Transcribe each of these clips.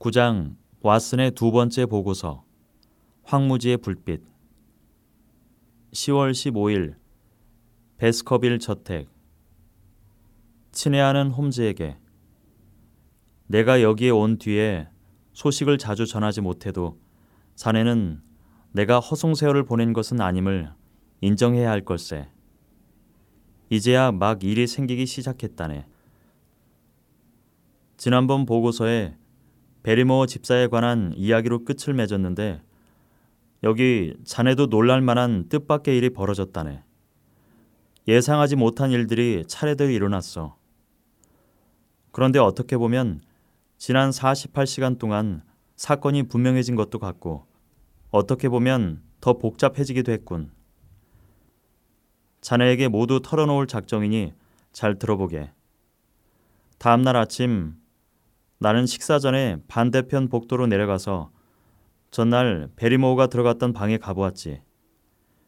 9장 왓슨의 두 번째 보고서 황무지의 불빛 10월 15일 베스커빌 저택 친애하는 홈즈에게 내가 여기에 온 뒤에 소식을 자주 전하지 못해도 자네는 내가 허송세월을 보낸 것은 아님을 인정해야 할 걸세. 이제야 막 일이 생기기 시작했다네. 지난번 보고서에 베리모어 집사에 관한 이야기로 끝을 맺었는데 여기 자네도 놀랄 만한 뜻밖의 일이 벌어졌다네. 예상하지 못한 일들이 차례대로 일어났어. 그런데 어떻게 보면 지난 48시간 동안 사건이 분명해진 것도 같고 어떻게 보면 더 복잡해지기도 했군. 자네에게 모두 털어놓을 작정이니 잘 들어보게. 다음 날 아침 나는 식사 전에 반대편 복도로 내려가서 전날 베리모우가 들어갔던 방에 가보았지.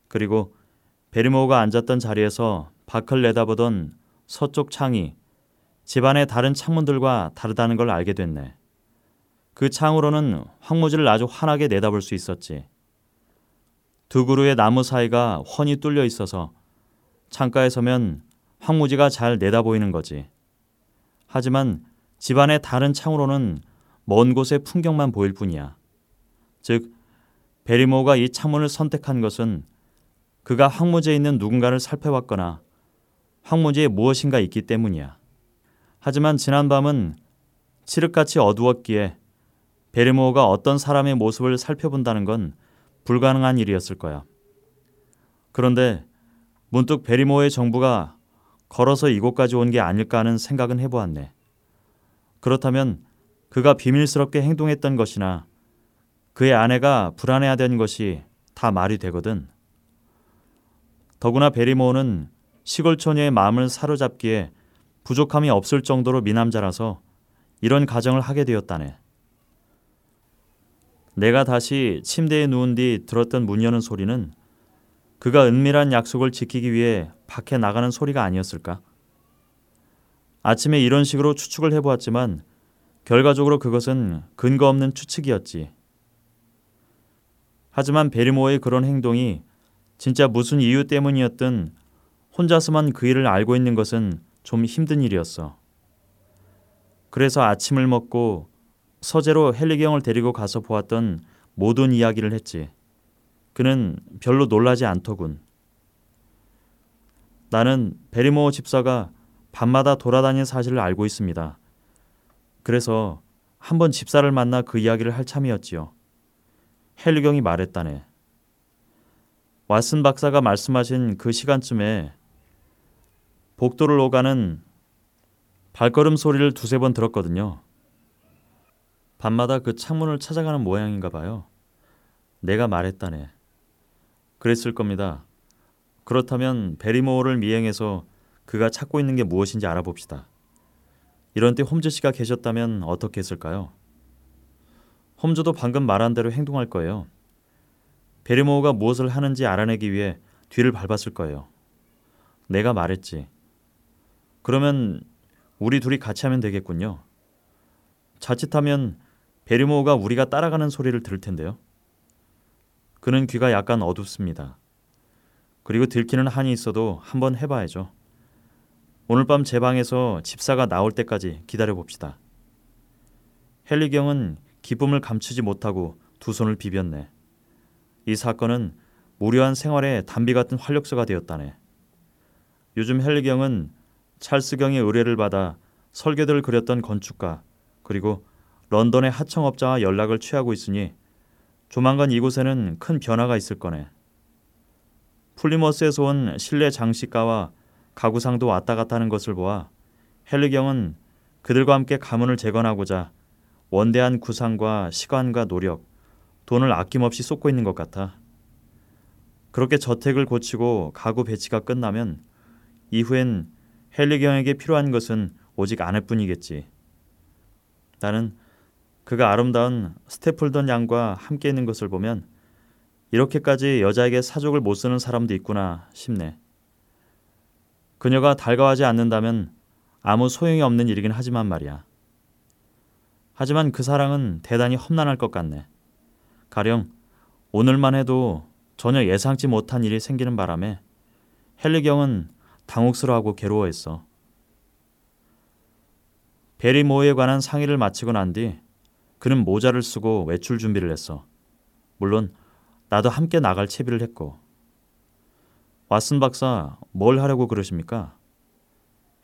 그리고 베리모우가 앉았던 자리에서 밖을 내다보던 서쪽 창이 집안의 다른 창문들과 다르다는 걸 알게 됐네. 그 창으로는 황무지를 아주 환하게 내다볼 수 있었지. 두 그루의 나무 사이가 훤히 뚫려 있어서 창가에 서면 황무지가 잘 내다보이는 거지. 하지만 집안의 다른 창으로는 먼 곳의 풍경만 보일 뿐이야. 즉, 베리모가 이 창문을 선택한 것은 그가 황무지에 있는 누군가를 살펴봤거나 황무지에 무엇인가 있기 때문이야. 하지만 지난 밤은 칠흑같이 어두웠기에 베리모가 어떤 사람의 모습을 살펴본다는 건 불가능한 일이었을 거야. 그런데 문득 베리모의 정부가 걸어서 이곳까지 온 게 아닐까 하는 생각은 해보았네. 그렇다면 그가 비밀스럽게 행동했던 것이나 그의 아내가 불안해하던 것이 다 말이 되거든. 더구나 베리모어는 시골 처녀의 마음을 사로잡기에 부족함이 없을 정도로 미남자라서 이런 가정을 하게 되었다네. 내가 다시 침대에 누운 뒤 들었던 문 여는 소리는 그가 은밀한 약속을 지키기 위해 밖에 나가는 소리가 아니었을까? 아침에 이런 식으로 추측을 해보았지만 결과적으로 그것은 근거 없는 추측이었지. 하지만 베리모어의 그런 행동이 진짜 무슨 이유 때문이었든 혼자서만 그 일을 알고 있는 것은 좀 힘든 일이었어. 그래서 아침을 먹고 서재로 헬리경을 데리고 가서 보았던 모든 이야기를 했지. 그는 별로 놀라지 않더군. 나는 베리모어 집사가 밤마다 돌아다니는 사실을 알고 있습니다. 그래서 한 번 집사를 만나 그 이야기를 할 참이었지요. 헬리경이 말했다네. 왓슨 박사가 말씀하신 그 시간쯤에 복도를 오가는 발걸음 소리를 두세 번 들었거든요. 밤마다 그 창문을 찾아가는 모양인가 봐요. 내가 말했다네. 그랬을 겁니다. 그렇다면 베리모어를 미행해서 그가 찾고 있는 게 무엇인지 알아봅시다. 이런 때 홈즈 씨가 계셨다면 어떻게 했을까요? 홈즈도 방금 말한 대로 행동할 거예요. 베리모어가 무엇을 하는지 알아내기 위해 뒤를 밟았을 거예요. 내가 말했지. 그러면 우리 둘이 같이 하면 되겠군요. 자칫하면 베리모어가 우리가 따라가는 소리를 들을 텐데요. 그는 귀가 약간 어둡습니다. 그리고 들키는 한이 있어도 한번 해봐야죠. 오늘 밤 제 방에서 집사가 나올 때까지 기다려 봅시다. 헬리경은 기쁨을 감추지 못하고 두 손을 비볐네. 이 사건은 무료한 생활의 단비 같은 활력소가 되었다네. 요즘 헨리 경은 찰스 경의 의뢰를 받아 설계도를 그렸던 건축가 그리고 런던의 하청업자와 연락을 취하고 있으니 조만간 이곳에는 큰 변화가 있을 거네. 플리머스에서 온 실내 장식가와 가구상도 왔다 갔다 하는 것을 보아 헨리 경은 그들과 함께 가문을 재건하고자 원대한 구상과 시간과 노력, 돈을 아낌없이 쏟고 있는 것 같아. 그렇게 저택을 고치고 가구 배치가 끝나면 이후엔 헬리경에게 필요한 것은 오직 아내뿐이겠지. 나는 그가 아름다운 스테플던 양과 함께 있는 것을 보면 이렇게까지 여자에게 사족을 못 쓰는 사람도 있구나 싶네. 그녀가 달가워하지 않는다면 아무 소용이 없는 일이긴 하지만 말이야. 하지만 그 사랑은 대단히 험난할 것 같네. 가령 오늘만 해도 전혀 예상치 못한 일이 생기는 바람에 헨리 경은 당혹스러워하고 괴로워했어. 베리모어에 관한 상의를 마치고 난 뒤 그는 모자를 쓰고 외출 준비를 했어. 물론 나도 함께 나갈 채비를 했고. 왓슨 박사, 뭘 하려고 그러십니까?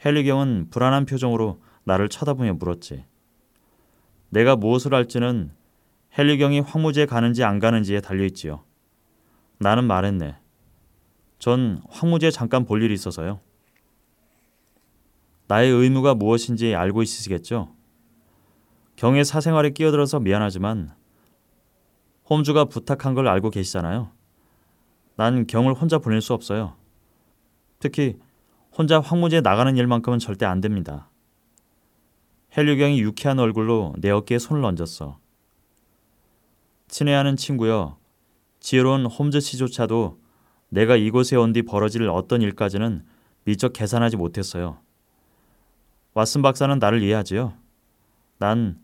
헨리경은 불안한 표정으로 나를 쳐다보며 물었지. 내가 무엇을 할지는 헨리경이 황무지에 가는지 안 가는지에 달려있지요. 나는 말했네. 전 황무지에 잠깐 볼 일이 있어서요. 나의 의무가 무엇인지 알고 있으시겠죠? 경의 사생활에 끼어들어서 미안하지만 홈주가 부탁한 걸 알고 계시잖아요. 난 경을 혼자 보낼 수 없어요. 특히 혼자 황무지에 나가는 일만큼은 절대 안 됩니다. 헬류경이 유쾌한 얼굴로 내 어깨에 손을 얹었어. 친애하는 친구여, 지혜로운 홈즈 씨조차도 내가 이곳에 온 뒤 벌어질 어떤 일까지는 미처 계산하지 못했어요. 왓슨 박사는 나를 이해하지요. 난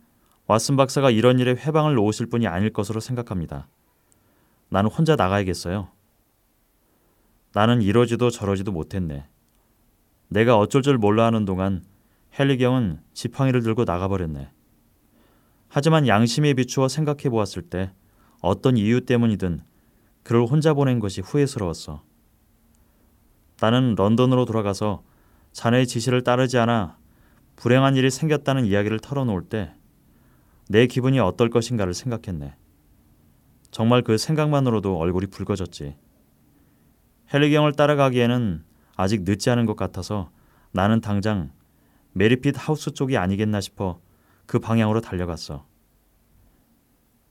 왓슨 박사가 이런 일에 회방을 놓으실 분이 아닐 것으로 생각합니다. 나는 혼자 나가야겠어요. 나는 이러지도 저러지도 못했네. 내가 어쩔 줄 몰라 하는 동안 헨리경은 지팡이를 들고 나가버렸네. 하지만 양심에 비추어 생각해 보았을 때 어떤 이유 때문이든 그를 혼자 보낸 것이 후회스러웠어. 나는 런던으로 돌아가서 자네의 지시를 따르지 않아 불행한 일이 생겼다는 이야기를 털어놓을 때 내 기분이 어떨 것인가를 생각했네. 정말 그 생각만으로도 얼굴이 붉어졌지. 헬리경을 따라가기에는 아직 늦지 않은 것 같아서 나는 당장 메리핏 하우스 쪽이 아니겠나 싶어 그 방향으로 달려갔어.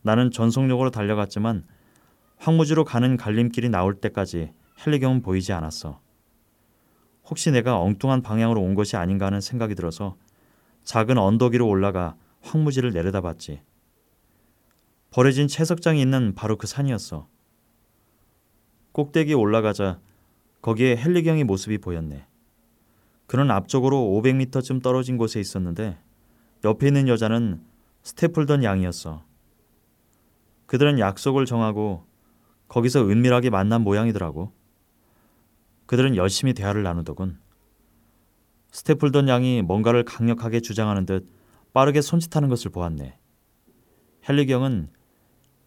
나는 전속력으로 달려갔지만 황무지로 가는 갈림길이 나올 때까지 헬리경은 보이지 않았어. 혹시 내가 엉뚱한 방향으로 온 것이 아닌가 하는 생각이 들어서 작은 언덕 위로 올라가 황무지를 내려다봤지. 버려진 채석장이 있는 바로 그 산이었어. 꼭대기에 올라가자 거기에 헬리경의 모습이 보였네. 그는 앞쪽으로 500m쯤 떨어진 곳에 있었는데 옆에 있는 여자는 스테플던 양이었어. 그들은 약속을 정하고 거기서 은밀하게 만난 모양이더라고. 그들은 열심히 대화를 나누더군. 스테플던 양이 뭔가를 강력하게 주장하는 듯 빠르게 손짓하는 것을 보았네. 헨리경은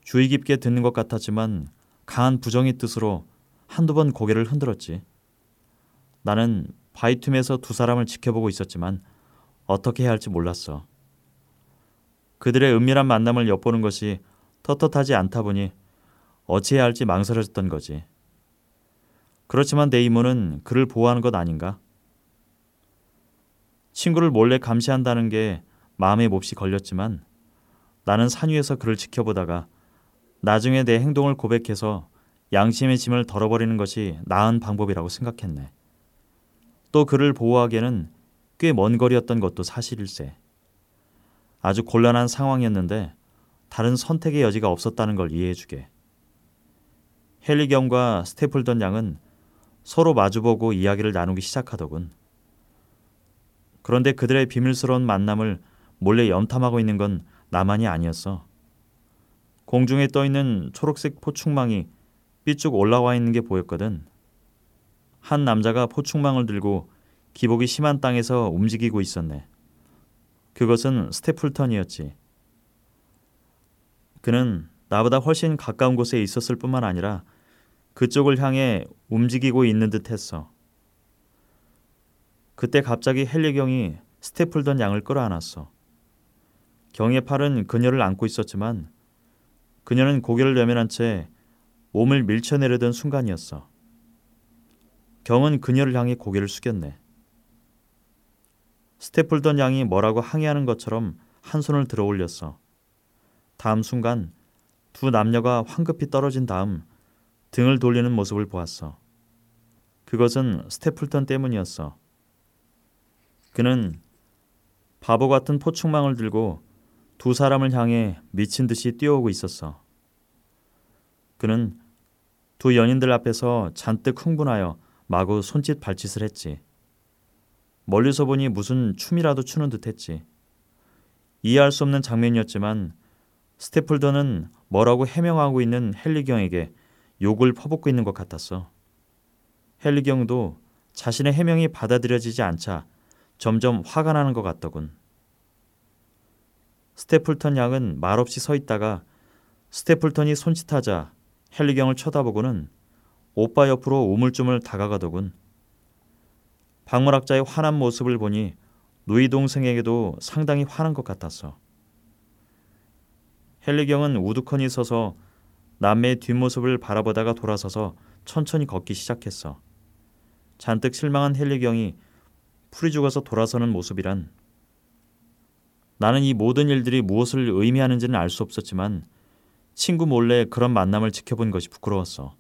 주의 깊게 듣는 것 같았지만 강한 부정의 뜻으로 한두 번 고개를 흔들었지. 나는 바위 틈에서 두 사람을 지켜보고 있었지만 어떻게 해야 할지 몰랐어. 그들의 은밀한 만남을 엿보는 것이 떳떳하지 않다 보니 어찌해야 할지 망설여졌던 거지. 그렇지만 내 임무는 그를 보호하는 것 아닌가? 친구를 몰래 감시한다는 게 마음에 몹시 걸렸지만 나는 산 위에서 그를 지켜보다가 나중에 내 행동을 고백해서 양심의 짐을 덜어버리는 것이 나은 방법이라고 생각했네. 또 그를 보호하기에는 꽤 먼 거리였던 것도 사실일세. 아주 곤란한 상황이었는데 다른 선택의 여지가 없었다는 걸 이해해주게. 헬리경과 스테플던 양은 서로 마주보고 이야기를 나누기 시작하더군. 그런데 그들의 비밀스러운 만남을 몰래 염탐하고 있는 건 나만이 아니었어. 공중에 떠 있는 초록색 포충망이 삐쭉 올라와 있는 게 보였거든. 한 남자가 포충망을 들고 기복이 심한 땅에서 움직이고 있었네. 그것은 스테플턴이었지. 그는 나보다 훨씬 가까운 곳에 있었을 뿐만 아니라 그쪽을 향해 움직이고 있는 듯 했어. 그때 갑자기 헬리경이 스테플던 양을 끌어안았어. 경의 팔은 그녀를 안고 있었지만 그녀는 고개를 내면한 채 몸을 밀쳐내려던 순간이었어. 경은 그녀를 향해 고개를 숙였네. 스테플던 양이 뭐라고 항의하는 것처럼 한 손을 들어 올렸어. 다음 순간 두 남녀가 황급히 떨어진 다음 등을 돌리는 모습을 보았어. 그것은 스테플턴 때문이었어. 그는 바보 같은 포충망을 들고 두 사람을 향해 미친 듯이 뛰어오고 있었어. 그는 두 연인들 앞에서 잔뜩 흥분하여 마구 손짓 발짓을 했지. 멀리서 보니 무슨 춤이라도 추는 듯 했지. 이해할 수 없는 장면이었지만 스테플던은 뭐라고 해명하고 있는 헨리경에게 욕을 퍼붓고 있는 것 같았어. 헨리경도 자신의 해명이 받아들여지지 않자 점점 화가 나는 것 같더군. 스테플턴 양은 말없이 서 있다가 스테플턴이 손짓하자 헨리경을 쳐다보고는 오빠 옆으로 우물쭈물 다가가더군. 박물학자의 화난 모습을 보니 누이 동생에게도 상당히 화난 것 같았어. 헨리경은 우두커니 서서 남매의 뒷모습을 바라보다가 돌아서서 천천히 걷기 시작했어. 잔뜩 실망한 헨리경이 풀이 죽어서 돌아서는 모습이란 나는 이 모든 일들이 무엇을 의미하는지는 알 수 없었지만 친구 몰래 그런 만남을 지켜본 것이 부끄러웠어.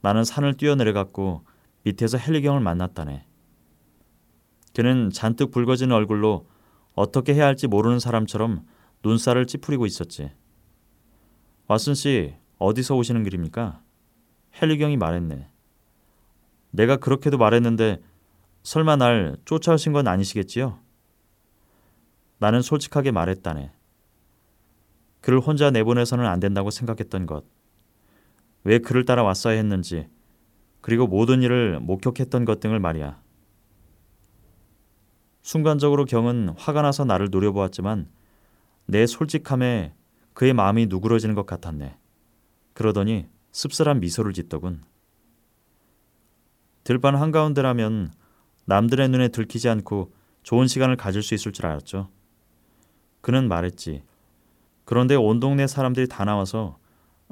나는 산을 뛰어내려갔고 밑에서 헬리경을 만났다네. 그는 잔뜩 붉어진 얼굴로 어떻게 해야 할지 모르는 사람처럼 눈살을 찌푸리고 있었지. 왓슨 씨, 어디서 오시는 길입니까? 헬리경이 말했네. 내가 그렇게도 말했는데 설마 날 쫓아오신 건 아니시겠지요? 나는 솔직하게 말했다네. 그를 혼자 내보내서는 안 된다고 생각했던 것. 왜 그를 따라 왔어야 했는지, 그리고 모든 일을 목격했던 것 등을 말이야. 순간적으로 경은 화가 나서 나를 노려보았지만 내 솔직함에 그의 마음이 누그러지는 것 같았네. 그러더니 씁쓸한 미소를 짓더군. 들판 한가운데라면 남들의 눈에 들키지 않고 좋은 시간을 가질 수 있을 줄 알았죠. 그는 말했지. 그런데 온 동네 사람들이 다 나와서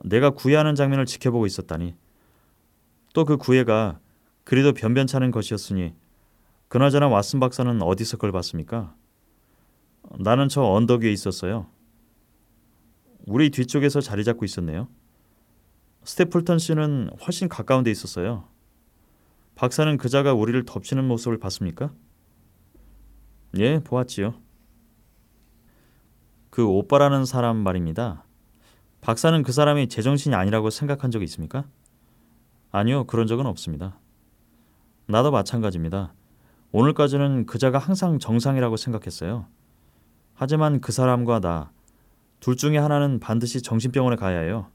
내가 구애하는 장면을 지켜보고 있었다니. 또 그 구애가 그리도 변변찮은 것이었으니 그나저나 왓슨 박사는 어디서 그걸 봤습니까? 나는 저 언덕 위에 있었어요. 우리 뒤쪽에서 자리 잡고 있었네요. 스테플턴 씨는 훨씬 가까운 데 있었어요. 박사는 그자가 우리를 덮치는 모습을 봤습니까? 예, 보았지요. 그 오빠라는 사람 말입니다. 박사는 그 사람이 제정신이 아니라고 생각한 적이 있습니까? 아니요, 그런 적은 없습니다. 나도 마찬가지입니다. 오늘까지는 그자가 항상 정상이라고 생각했어요. 하지만 그 사람과 나, 둘 중에 하나는 반드시 정신병원에 가야 해요.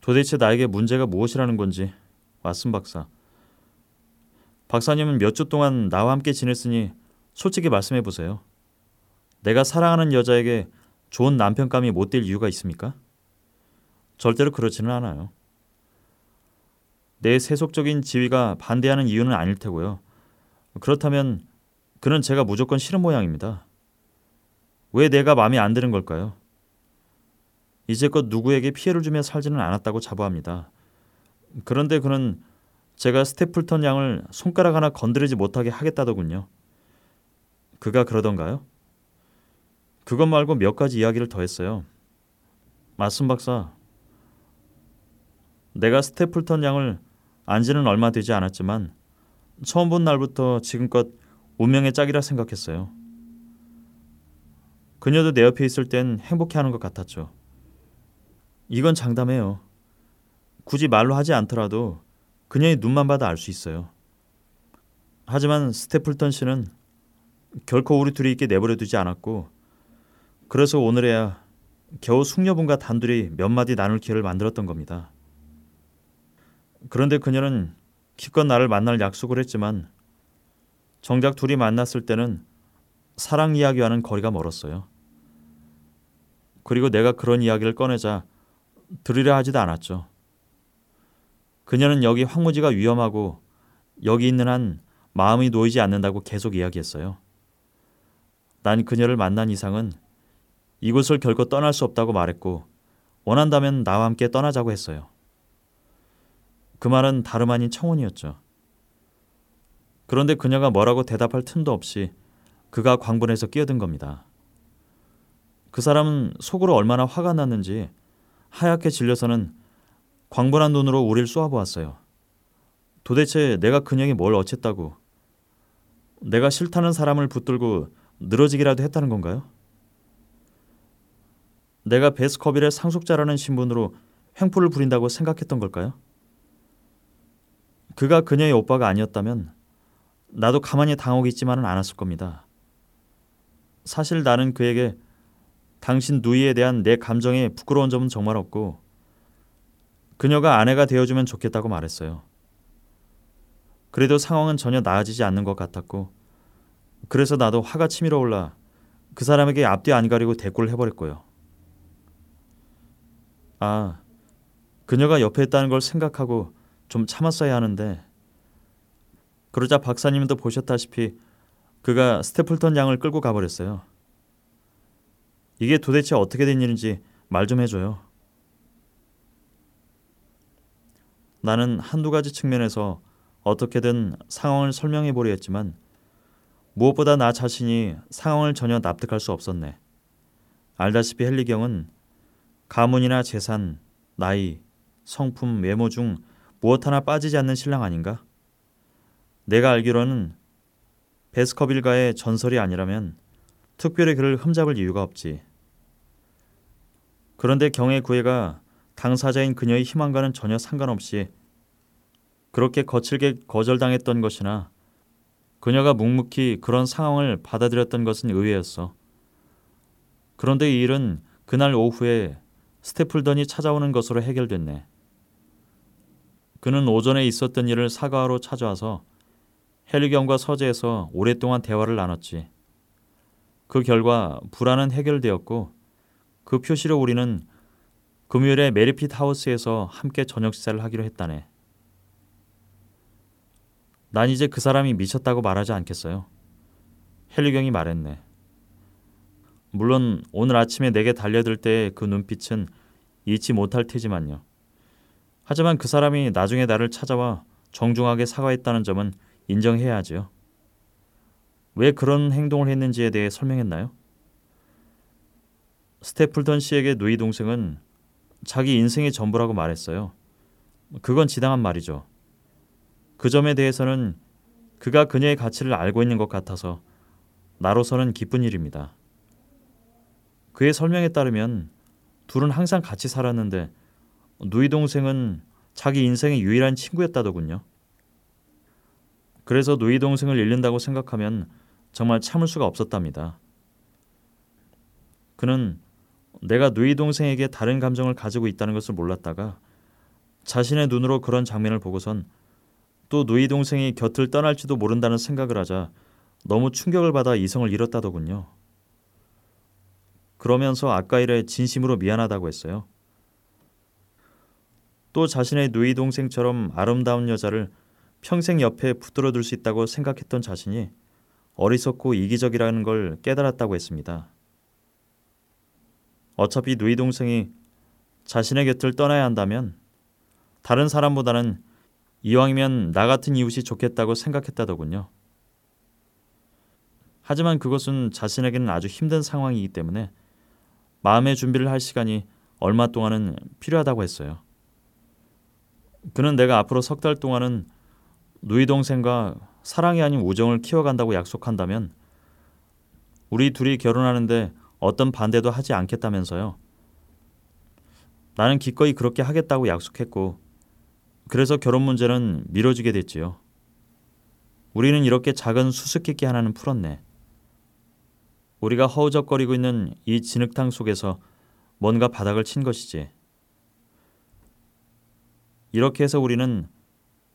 도대체 나에게 문제가 무엇이라는 건지, 왓슨 박사. 박사님은 몇 주 동안 나와 함께 지냈으니 솔직히 말씀해 보세요. 내가 사랑하는 여자에게 좋은 남편감이 못 될 이유가 있습니까? 절대로 그렇지는 않아요. 내 세속적인 지위가 반대하는 이유는 아닐 테고요. 그렇다면 그는 제가 무조건 싫은 모양입니다. 왜 내가 마음에 안 드는 걸까요? 이제껏 누구에게 피해를 주며 살지는 않았다고 자부합니다. 그런데 그는 제가 스테플턴 양을 손가락 하나 건드리지 못하게 하겠다더군요. 그가 그러던가요? 그것 말고 몇 가지 이야기를 더 했어요. 왓슨 박사, 내가 스테플턴 양을 안 지는 얼마 되지 않았지만 처음 본 날부터 지금껏 운명의 짝이라 생각했어요. 그녀도 내 옆에 있을 땐 행복해하는 것 같았죠. 이건 장담해요. 굳이 말로 하지 않더라도 그녀의 눈만 봐도 알 수 있어요. 하지만 스테플턴 씨는 결코 우리 둘이 있게 내버려 두지 않았고 그래서 오늘에야 겨우 숙녀분과 단둘이 몇 마디 나눌 기회를 만들었던 겁니다. 그런데 그녀는 기껏 나를 만날 약속을 했지만 정작 둘이 만났을 때는 사랑 이야기와는 거리가 멀었어요. 그리고 내가 그런 이야기를 꺼내자 들으려 하지도 않았죠. 그녀는 여기 황무지가 위험하고 여기 있는 한 마음이 놓이지 않는다고 계속 이야기했어요. 난 그녀를 만난 이상은 이곳을 결코 떠날 수 없다고 말했고 원한다면 나와 함께 떠나자고 했어요. 그 말은 다름 아닌 청혼이었죠. 그런데 그녀가 뭐라고 대답할 틈도 없이 그가 광분해서 끼어든 겁니다. 그 사람은 속으로 얼마나 화가 났는지 하얗게 질려서는 광분한 눈으로 우리를 쏘아보았어요. 도대체 내가 그녀에게 뭘 어쨌다고 내가 싫다는 사람을 붙들고 늘어지기라도 했다는 건가요? 내가 베스커빌의 상속자라는 신분으로 횡포를 부린다고 생각했던 걸까요? 그가 그녀의 오빠가 아니었다면 나도 가만히 당하고 있지만은 않았을 겁니다. 사실 나는 그에게 당신 누이에 대한 내 감정에 부끄러운 점은 정말 없고 그녀가 아내가 되어주면 좋겠다고 말했어요. 그래도 상황은 전혀 나아지지 않는 것 같았고 그래서 나도 화가 치밀어 올라 그 사람에게 앞뒤 안 가리고 대꾸를 해버렸고요. 아, 그녀가 옆에 있다는 걸 생각하고 좀 참았어야 하는데 그러자 박사님도 보셨다시피 그가 스테플턴 양을 끌고 가버렸어요. 이게 도대체 어떻게 된 일인지 말 좀 해줘요. 나는 한두 가지 측면에서 어떻게든 상황을 설명해 보려 했지만 무엇보다 나 자신이 상황을 전혀 납득할 수 없었네. 알다시피 헨리경은 가문이나 재산, 나이, 성품, 외모 중 무엇 하나 빠지지 않는 신랑 아닌가? 내가 알기로는 베스커빌가의 전설이 아니라면 특별히 그를 흠잡을 이유가 없지. 그런데 경의 구애가 당사자인 그녀의 희망과는 전혀 상관없이 그렇게 거칠게 거절당했던 것이나 그녀가 묵묵히 그런 상황을 받아들였던 것은 의외였어. 그런데 이 일은 그날 오후에 스테플던이 찾아오는 것으로 해결됐네. 그는 오전에 있었던 일을 사과하러 찾아와서 헬리경과 서재에서 오랫동안 대화를 나눴지. 그 결과 불안은 해결되었고 그 표시로 우리는 금요일에 메리핏 하우스에서 함께 저녁 식사를 하기로 했다네. 난 이제 그 사람이 미쳤다고 말하지 않겠어요. 헬리경이 말했네. 물론 오늘 아침에 내게 달려들 때의 그 눈빛은 잊지 못할 테지만요. 하지만 그 사람이 나중에 나를 찾아와 정중하게 사과했다는 점은 인정해야지요. 왜 그런 행동을 했는지에 대해 설명했나요? 스테플턴 씨에게 누이 동생은 자기 인생의 전부라고 말했어요. 그건 지당한 말이죠. 그 점에 대해서는 그가 그녀의 가치를 알고 있는 것 같아서 나로서는 기쁜 일입니다. 그의 설명에 따르면 둘은 항상 같이 살았는데 누이 동생은 자기 인생의 유일한 친구였다더군요. 그래서 누이 동생을 잃는다고 생각하면 정말 참을 수가 없었답니다. 그는 내가 누이 동생에게 다른 감정을 가지고 있다는 것을 몰랐다가 자신의 눈으로 그런 장면을 보고선 또 누이 동생이 곁을 떠날지도 모른다는 생각을 하자 너무 충격을 받아 이성을 잃었다더군요. 그러면서 아까 일에 진심으로 미안하다고 했어요. 또 자신의 누이 동생처럼 아름다운 여자를 평생 옆에 붙들어둘 수 있다고 생각했던 자신이 어리석고 이기적이라는 걸 깨달았다고 했습니다. 어차피 누이 동생이 자신의 곁을 떠나야 한다면 다른 사람보다는 이왕이면 나 같은 이웃이 좋겠다고 생각했다더군요. 하지만 그것은 자신에게는 아주 힘든 상황이기 때문에 마음의 준비를 할 시간이 얼마 동안은 필요하다고 했어요. 그는 내가 앞으로 석 달 동안은 누이 동생과 사랑이 아닌 우정을 키워간다고 약속한다면 우리 둘이 결혼하는데 어떤 반대도 하지 않겠다면서요. 나는 기꺼이 그렇게 하겠다고 약속했고 그래서 결혼 문제는 미뤄지게 됐지요. 우리는 이렇게 작은 수수께끼 하나는 풀었네. 우리가 허우적거리고 있는 이 진흙탕 속에서 뭔가 바닥을 친 것이지. 이렇게 해서 우리는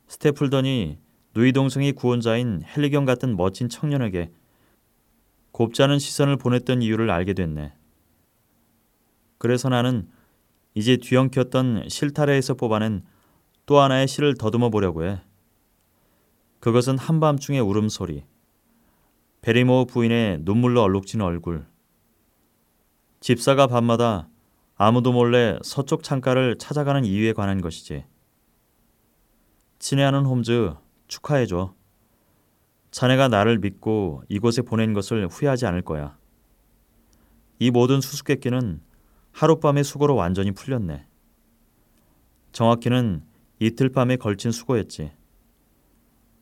스테플던이 누이 동생의 구원자인 헬리경 같은 멋진 청년에게 곱지 않은 시선을 보냈던 이유를 알게 됐네. 그래서 나는 이제 뒤엉켰던 실타래에서 뽑아낸 또 하나의 시를 더듬어 보려고 해. 그것은 한밤중의 울음소리. 베리모 부인의 눈물로 얼룩진 얼굴. 집사가 밤마다 아무도 몰래 서쪽 창가를 찾아가는 이유에 관한 것이지. 친애하는 홈즈 축하해줘. 자네가 나를 믿고 이곳에 보낸 것을 후회하지 않을 거야. 이 모든 수수께끼는 하룻밤의 수고로 완전히 풀렸네. 정확히는 이틀 밤에 걸친 수고였지.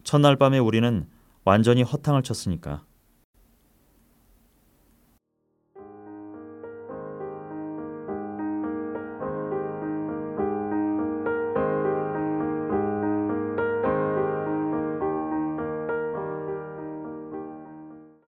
첫날 밤에 우리는 완전히 허탕을 쳤으니까.